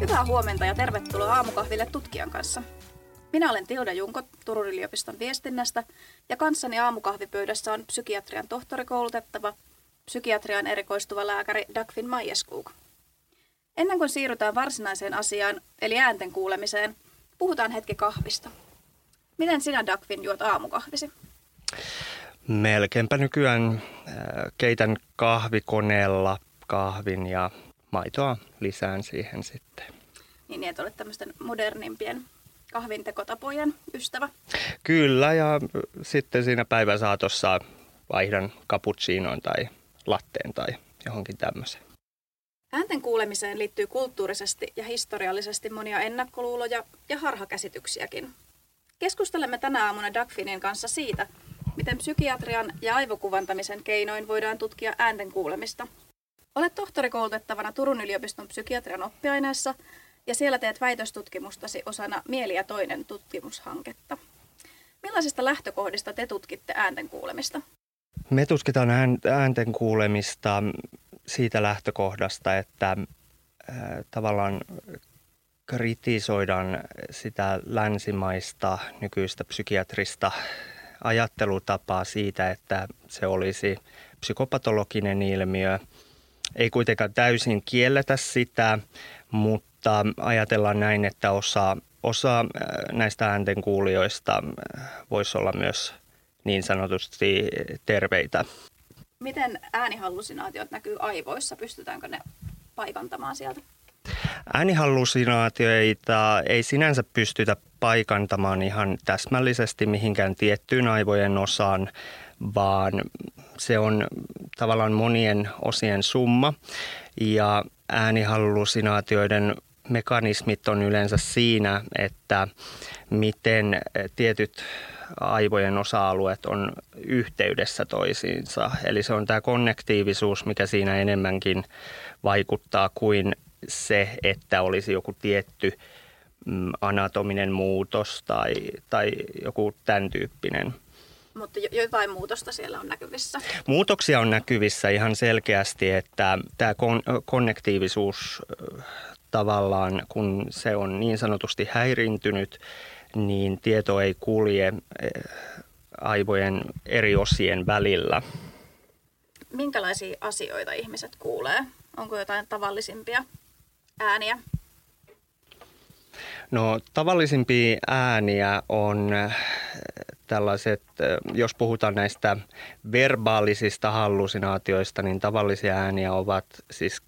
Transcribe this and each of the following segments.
Hyvää huomenta ja tervetuloa aamukahville tutkijan kanssa. Minä olen Tilda Junko Turun yliopiston viestinnästä ja kanssani aamukahvipöydässä on psykiatrian tohtorikoulutettava, psykiatrian erikoistuva lääkäri Dagfin Majeskuk. Ennen kuin siirrytään varsinaiseen asiaan, eli äänten kuulemiseen, puhutaan hetki kahvista. Miten sinä, Dagfin, juot aamukahvisi? Melkeinpä nykyään äh, keitän kahvikoneella kahvin ja maitoa lisään siihen sitten. Niin, niin että olet tämmöisten modernimpien kahvintekotapojen ystävä. Kyllä, ja sitten siinä päivän saatossa vaihdan cappuccinoon tai latteen tai johonkin tämmöiseen. Äänten kuulemiseen liittyy kulttuurisesti ja historiallisesti monia ennakkoluuloja ja harhakäsityksiäkin. Keskustelemme tänä aamuna Dagfinin kanssa siitä, miten psykiatrian ja aivokuvantamisen keinoin voidaan tutkia äänten kuulemista. Olet tohtorikoulutettavana Turun yliopiston psykiatrian oppiaineessa ja siellä teet väitöstutkimustasi osana Mieli ja toinen tutkimushanketta. Millaisista lähtökohdista te tutkitte äänten kuulemista? Me tutkitaan äänten kuulemista siitä lähtökohdasta, että äh, tavallaan kritisoidaan sitä länsimaista nykyistä psykiatrista ajattelutapaa siitä, että se olisi psykopatologinen ilmiö. Ei kuitenkaan täysin kielletä sitä, mutta ajatellaan näin, että osa, osa näistä ääntenkuulijoista voisi olla myös niin sanotusti terveitä. Miten äänihallusinaatiot näkyy aivoissa? Pystytäänkö ne paikantamaan sieltä? Äänihallusinaatioita ei sinänsä pystytä paikantamaan ihan täsmällisesti mihinkään tiettyyn aivojen osaan, vaan se on tavallaan monien osien summa. Ja äänihallusinaatioiden mekanismit on yleensä siinä, että miten tietyt aivojen osa-alueet on yhteydessä toisiinsa. Eli se on tämä konnektiivisuus, mikä siinä enemmänkin vaikuttaa kuin se, että olisi joku tietty mm, anatominen muutos tai, tai joku tämän tyyppinen. Mutta jotain muutosta siellä on näkyvissä? Muutoksia on näkyvissä ihan selkeästi, että tämä kon- konnektiivisuus tavallaan, kun se on niin sanotusti häiriintynyt, niin tieto ei kulje aivojen eri osien välillä. Minkälaisia asioita ihmiset kuulee? Onko jotain tavallisimpia ääniä? No tavallisimpia ääniä on äh, tällaiset, äh, jos puhutaan näistä verbaalisista hallusinaatioista, niin tavallisia ääniä ovat siis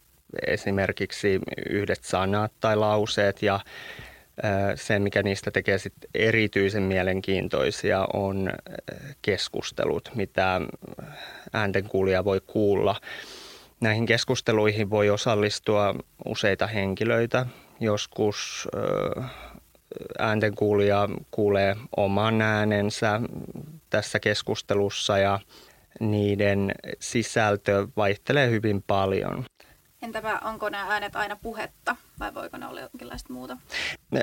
esimerkiksi yhdet sanat tai lauseet ja äh, se, mikä niistä tekee sit erityisen mielenkiintoisia, on keskustelut, mitä ääntenkuulija voi kuulla – Näihin keskusteluihin voi osallistua useita henkilöitä. Joskus ääntenkuulija kuulee oman äänensä tässä keskustelussa ja niiden sisältö vaihtelee hyvin paljon. Entäpä onko nämä äänet aina puhetta vai voiko ne olla jonkinlaista muuta? Ne,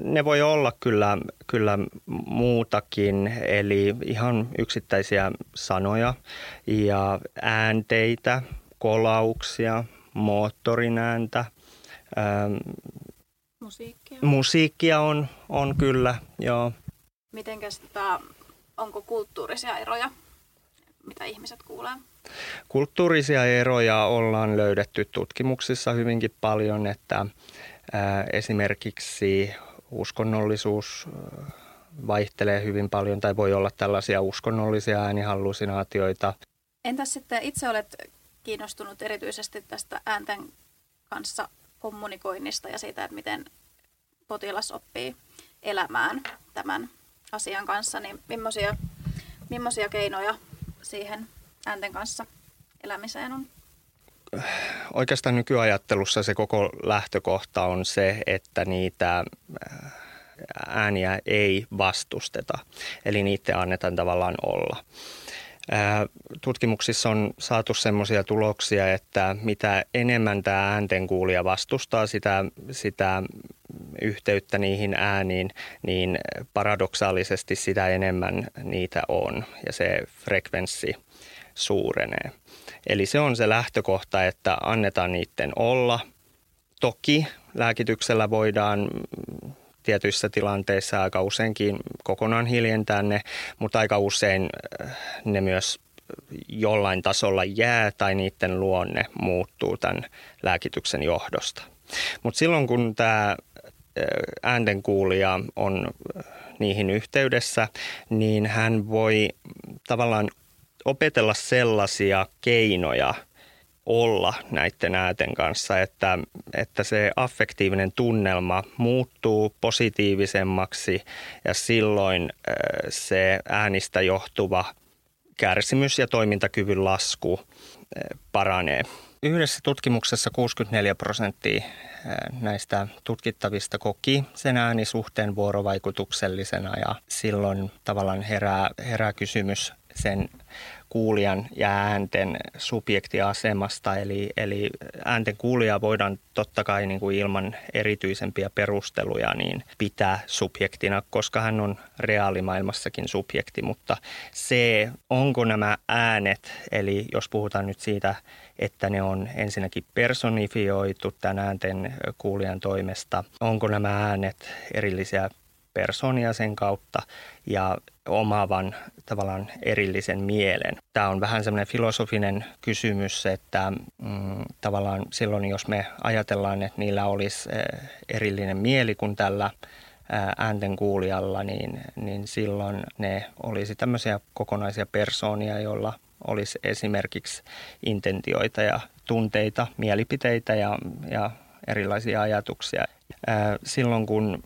ne voi olla kyllä, kyllä muutakin, eli ihan yksittäisiä sanoja ja äänteitä, kolauksia, moottorinääntä. Ähm, musiikkia. Musiikkia on, on kyllä, joo. Mitenkäs tota, onko kulttuurisia eroja, mitä ihmiset kuulee? Kulttuurisia eroja ollaan löydetty tutkimuksissa hyvinkin paljon, että ää, esimerkiksi uskonnollisuus vaihtelee hyvin paljon tai voi olla tällaisia uskonnollisia äänihallusinaatioita. Entäs sitten itse olet kiinnostunut erityisesti tästä äänten kanssa kommunikoinnista ja siitä, että miten potilas oppii elämään tämän asian kanssa, niin millaisia, millaisia keinoja siihen äänten kanssa elämiseen on? Oikeastaan nykyajattelussa se koko lähtökohta on se, että niitä ääniä ei vastusteta, eli niitä annetaan tavallaan olla. Tutkimuksissa on saatu sellaisia tuloksia, että mitä enemmän tämä ääntenkuulija vastustaa sitä, sitä yhteyttä niihin ääniin, niin paradoksaalisesti sitä enemmän niitä on ja se frekvenssi suurenee. Eli se on se lähtökohta, että annetaan niiden olla. Toki lääkityksellä voidaan tietyissä tilanteissa aika useinkin kokonaan hiljentää ne, mutta aika usein ne myös jollain tasolla jää tai niiden luonne muuttuu tämän lääkityksen johdosta. Mutta silloin kun tämä ääntenkuulija on niihin yhteydessä, niin hän voi tavallaan opetella sellaisia keinoja olla näiden äänten kanssa, että, että se affektiivinen tunnelma muuttuu positiivisemmaksi ja silloin se äänistä johtuva kärsimys ja toimintakyvyn lasku paranee. Yhdessä tutkimuksessa 64 prosenttia näistä tutkittavista koki sen äänisuhteen vuorovaikutuksellisena ja silloin tavallaan herää, herää kysymys sen kuulijan ja äänten subjektiasemasta. Eli, eli äänten kuulijaa voidaan totta kai niin kuin ilman erityisempiä perusteluja niin pitää subjektina, koska hän on reaalimaailmassakin subjekti. Mutta se, onko nämä äänet, eli jos puhutaan nyt siitä, että ne on ensinnäkin personifioitu tämän äänten kuulijan toimesta, onko nämä äänet erillisiä persoonia sen kautta ja omaavan tavallaan erillisen mielen. Tämä on vähän semmoinen filosofinen kysymys, että mm, tavallaan silloin jos me ajatellaan, että niillä olisi eh, erillinen mieli kuin tällä eh, äänten kuulijalla, niin, niin silloin ne olisi tämmöisiä kokonaisia persoonia, joilla olisi esimerkiksi intentioita ja tunteita, mielipiteitä ja, ja erilaisia ajatuksia. Eh, silloin kun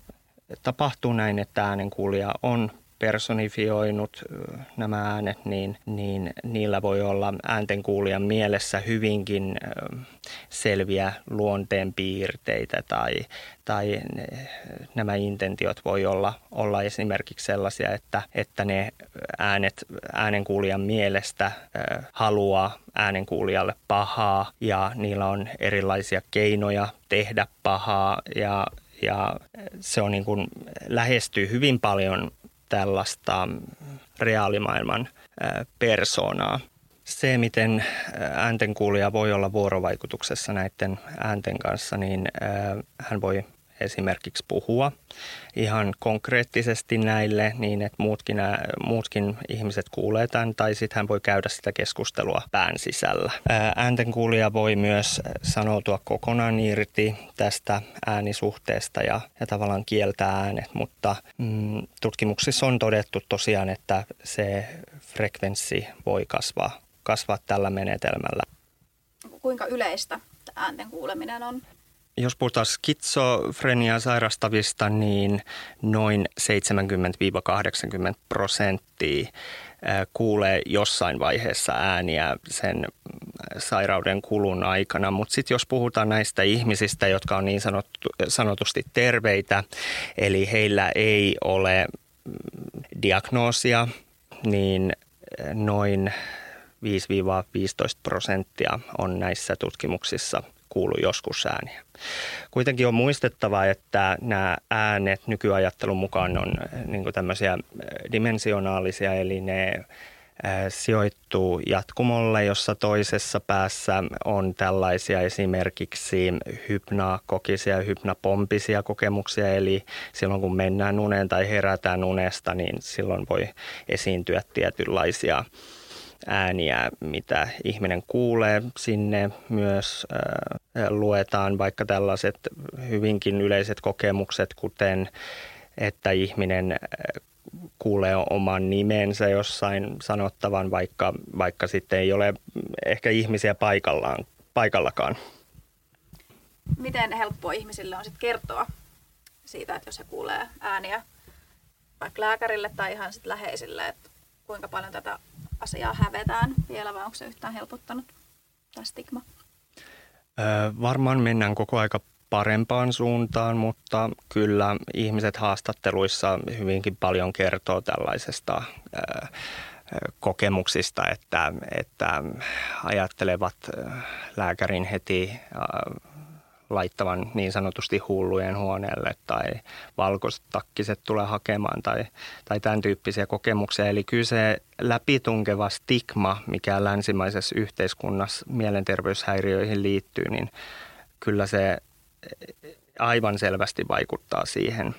tapahtuu näin, että äänenkuulija on personifioinut nämä äänet, niin, niin niillä voi olla ääntenkuulijan mielessä hyvinkin selviä luonteenpiirteitä tai, tai nämä intentiot voi olla, olla esimerkiksi sellaisia, että, että ne äänet äänenkuulijan mielestä haluaa äänenkuulijalle pahaa ja niillä on erilaisia keinoja tehdä pahaa ja ja se on niin kuin, lähestyy hyvin paljon tällaista reaalimaailman persoonaa. Se, miten ääntenkuulija voi olla vuorovaikutuksessa näiden äänten kanssa, niin hän voi esimerkiksi puhua ihan konkreettisesti näille niin, että muutkin, muutkin ihmiset kuulee tämän tai sitten hän voi käydä sitä keskustelua pään sisällä. Ääntenkuulija voi myös sanoutua kokonaan irti tästä äänisuhteesta ja, ja tavallaan kieltää äänet, mutta mm, tutkimuksissa on todettu tosiaan, että se frekvenssi voi kasvaa, kasvaa tällä menetelmällä. Kuinka yleistä äänten kuuleminen on? Jos puhutaan skitsofreniaa sairastavista, niin noin 70-80 prosenttia kuulee jossain vaiheessa ääniä sen sairauden kulun aikana. Mutta sitten jos puhutaan näistä ihmisistä, jotka on niin sanottu, sanotusti terveitä, eli heillä ei ole mm, diagnoosia, niin noin 5-15 prosenttia on näissä tutkimuksissa – kuulu joskus ääniä. Kuitenkin on muistettava, että nämä äänet nykyajattelun mukaan on eh, niin tämmöisiä eh, dimensionaalisia, eli ne eh, sijoittuu jatkumolle, jossa toisessa päässä on tällaisia esimerkiksi hypnakokisia ja hypnapompisia kokemuksia, eli silloin kun mennään uneen tai herätään unesta, niin silloin voi esiintyä tietynlaisia ääniä, mitä ihminen kuulee. Sinne myös luetaan vaikka tällaiset hyvinkin yleiset kokemukset, kuten että ihminen kuulee oman nimensä jossain sanottavan, vaikka, vaikka sitten ei ole ehkä ihmisiä paikallaan, paikallakaan. Miten helppoa ihmisille on sitten kertoa siitä, että jos he kuulee ääniä vaikka lääkärille tai ihan sitten läheisille, että kuinka paljon tätä asiaa hävetään vielä vai onko se yhtään helpottanut tämä stigma? varmaan mennään koko aika parempaan suuntaan, mutta kyllä ihmiset haastatteluissa hyvinkin paljon kertoo tällaisesta kokemuksista, että, että ajattelevat lääkärin heti laittavan niin sanotusti hullujen huoneelle tai valkoistakkiset tulee hakemaan tai, tai tämän tyyppisiä kokemuksia. Eli kyllä se läpitunkeva stigma, mikä länsimaisessa yhteiskunnassa mielenterveyshäiriöihin liittyy, niin kyllä se aivan selvästi vaikuttaa siihen,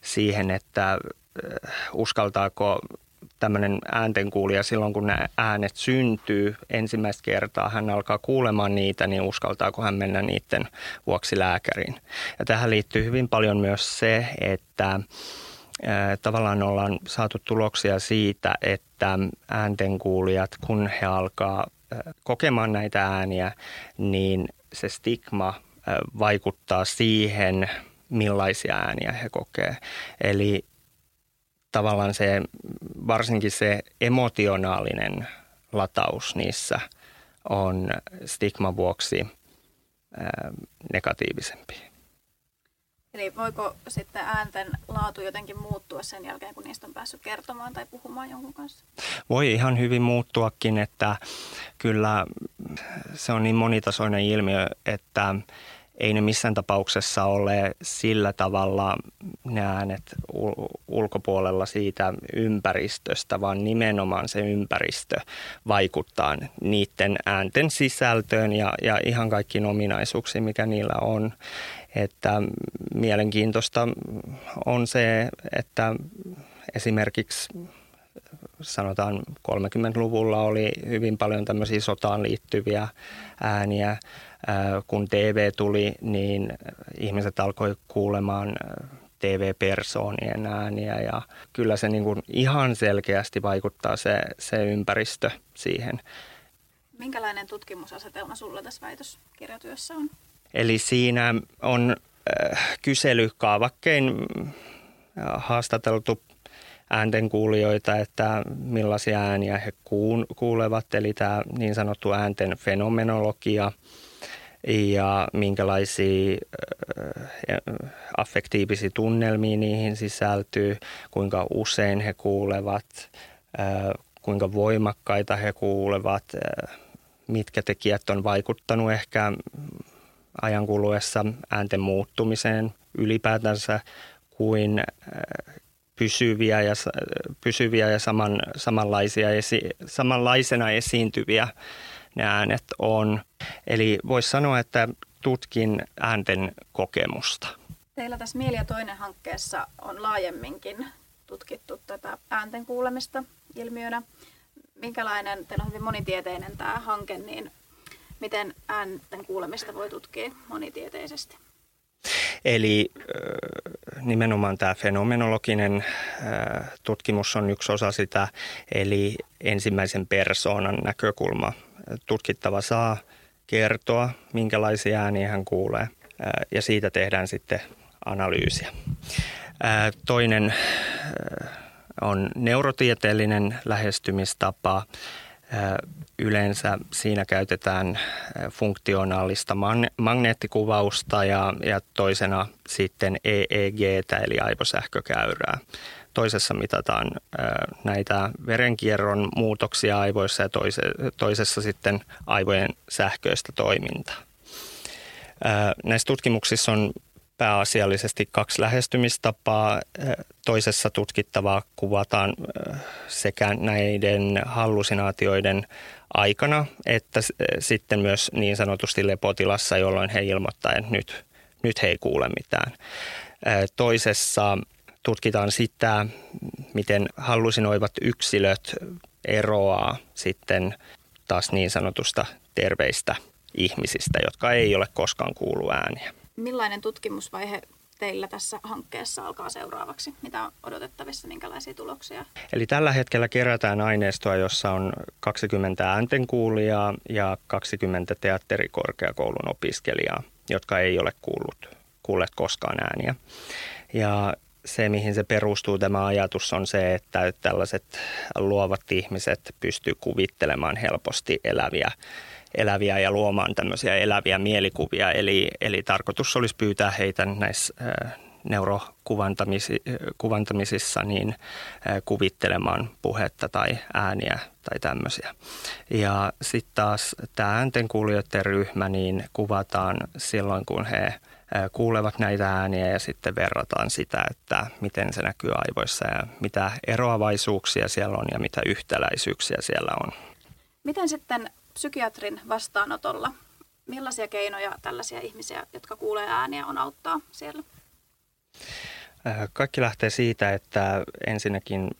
siihen että uskaltaako tämmöinen ääntenkuulija silloin, kun nämä äänet syntyy ensimmäistä kertaa, hän alkaa kuulemaan niitä, niin uskaltaako hän mennä niiden vuoksi lääkäriin. Ja tähän liittyy hyvin paljon myös se, että tavallaan ollaan saatu tuloksia siitä, että ääntenkuulijat, kun he alkaa kokemaan näitä ääniä, niin se stigma vaikuttaa siihen, millaisia ääniä he kokee. Eli tavallaan se, varsinkin se emotionaalinen lataus niissä on stigman vuoksi negatiivisempi. Eli voiko sitten äänten laatu jotenkin muuttua sen jälkeen, kun niistä on päässyt kertomaan tai puhumaan jonkun kanssa? Voi ihan hyvin muuttuakin, että kyllä se on niin monitasoinen ilmiö, että ei ne missään tapauksessa ole sillä tavalla ne äänet ulkopuolella siitä ympäristöstä, vaan nimenomaan se ympäristö vaikuttaa niiden äänten sisältöön ja, ja ihan kaikkiin ominaisuuksiin, mikä niillä on. Että mielenkiintoista on se, että esimerkiksi sanotaan 30-luvulla oli hyvin paljon tämmöisiä sotaan liittyviä ääniä. Kun TV tuli, niin ihmiset alkoi kuulemaan TV-persoonien ääniä ja kyllä se niin kuin ihan selkeästi vaikuttaa se, se ympäristö siihen. Minkälainen tutkimusasetelma sulla tässä väitöskirjatyössä on? Eli siinä on äh, kyselykaavakkein haastateltu ääntenkuulijoita, että millaisia ääniä he kuulevat, eli tämä niin sanottu äänten fenomenologia ja minkälaisia affektiivisia tunnelmia niihin sisältyy, kuinka usein he kuulevat, kuinka voimakkaita he kuulevat, mitkä tekijät on vaikuttanut ehkä ajan kuluessa äänten muuttumiseen ylipäätänsä kuin pysyviä ja, pysyviä ja saman, samanlaisia esi, samanlaisena esiintyviä ne äänet on. Eli voisi sanoa, että tutkin äänten kokemusta. Teillä tässä Mieli ja toinen hankkeessa on laajemminkin tutkittu tätä äänten kuulemista ilmiönä. Minkälainen, teillä on hyvin monitieteinen tämä hanke, niin miten äänten kuulemista voi tutkia monitieteisesti? Eli nimenomaan tämä fenomenologinen tutkimus on yksi osa sitä, eli ensimmäisen persoonan näkökulma. Tutkittava saa kertoa, minkälaisia ääniä hän kuulee, ja siitä tehdään sitten analyysiä. Toinen on neurotieteellinen lähestymistapa, Yleensä siinä käytetään funktionaalista magneettikuvausta ja, ja toisena sitten EEG eli aivosähkökäyrää. Toisessa mitataan näitä verenkierron muutoksia aivoissa ja toise, toisessa sitten aivojen sähköistä toimintaa. Näissä tutkimuksissa on pääasiallisesti kaksi lähestymistapaa. Toisessa tutkittavaa kuvataan sekä näiden hallusinaatioiden aikana että sitten myös niin sanotusti lepotilassa, jolloin he ilmoittavat, että nyt, nyt he ei kuule mitään. Toisessa tutkitaan sitä, miten hallusinoivat yksilöt eroaa sitten taas niin sanotusta terveistä ihmisistä, jotka ei ole koskaan kuullut ääniä. Millainen tutkimusvaihe teillä tässä hankkeessa alkaa seuraavaksi? Mitä on odotettavissa, minkälaisia tuloksia? Eli tällä hetkellä kerätään aineistoa, jossa on 20 ääntenkuulijaa ja 20 teatterikorkeakoulun opiskelijaa, jotka ei ole kuullut, kuulleet koskaan ääniä. Ja se, mihin se perustuu tämä ajatus, on se, että tällaiset luovat ihmiset pystyy kuvittelemaan helposti eläviä eläviä ja luomaan tämmöisiä eläviä mielikuvia. Eli, eli tarkoitus olisi pyytää heitä näissä neurokuvantamisissa niin kuvittelemaan puhetta tai ääniä tai tämmöisiä. Ja sitten taas tämä ääntenkuulijoiden ryhmä niin kuvataan silloin, kun he kuulevat näitä ääniä ja sitten verrataan sitä, että miten se näkyy aivoissa ja mitä eroavaisuuksia siellä on ja mitä yhtäläisyyksiä siellä on. Miten sitten psykiatrin vastaanotolla, Millaisia keinoja tällaisia ihmisiä, jotka kuulee ääniä, on auttaa siellä? Äh, kaikki lähtee siitä, että ensinnäkin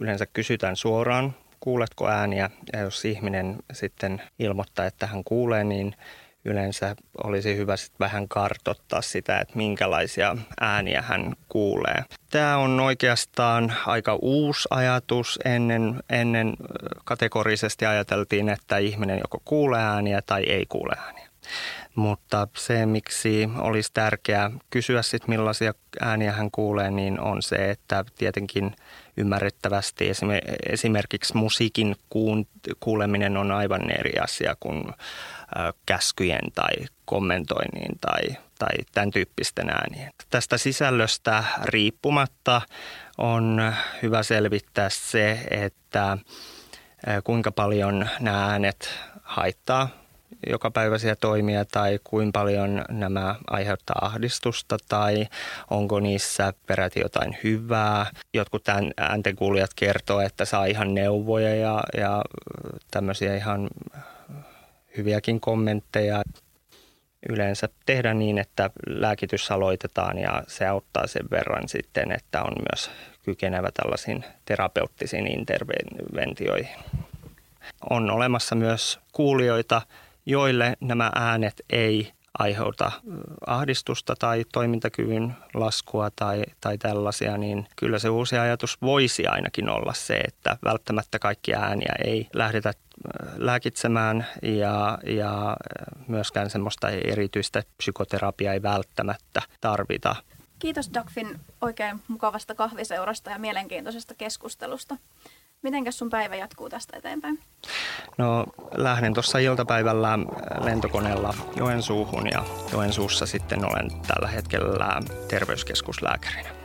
yleensä kysytään suoraan, kuuletko ääniä, ja jos ihminen sitten ilmoittaa, että hän kuulee, niin yleensä olisi hyvä sitten vähän kartottaa sitä, että minkälaisia ääniä hän kuulee. Tämä on oikeastaan aika uusi ajatus. Ennen, ennen kategorisesti ajateltiin, että ihminen joko kuulee ääniä tai ei kuule ääniä. Mutta se, miksi olisi tärkeää kysyä sitten millaisia ääniä hän kuulee, niin on se, että tietenkin ymmärrettävästi esimerkiksi musiikin kuuleminen on aivan eri asia kuin käskyjen tai kommentoinnin tai, tai tämän tyyppisten äänien. Tästä sisällöstä riippumatta on hyvä selvittää se, että kuinka paljon nämä äänet haittaa jokapäiväisiä toimia tai kuinka paljon nämä aiheuttaa ahdistusta tai onko niissä peräti jotain hyvää. Jotkut ääntenkuulijat kertoo, että saa ihan neuvoja ja, ja tämmöisiä ihan hyviäkin kommentteja. Yleensä tehdä niin, että lääkitys aloitetaan ja se auttaa sen verran sitten, että on myös kykenevä tällaisiin terapeuttisiin interventioihin. On olemassa myös kuulijoita, joille nämä äänet ei aiheuta ahdistusta tai toimintakyvyn laskua tai, tai tällaisia, niin kyllä se uusi ajatus voisi ainakin olla se, että välttämättä kaikki ääniä ei lähdetä lääkitsemään ja, ja myöskään semmoista erityistä psykoterapiaa ei välttämättä tarvita. Kiitos Dagfin oikein mukavasta kahviseurasta ja mielenkiintoisesta keskustelusta. Mitenkäs sun päivä jatkuu tästä eteenpäin? No lähden tuossa iltapäivällä lentokoneella Joensuuhun ja Joensuussa sitten olen tällä hetkellä terveyskeskuslääkärinä.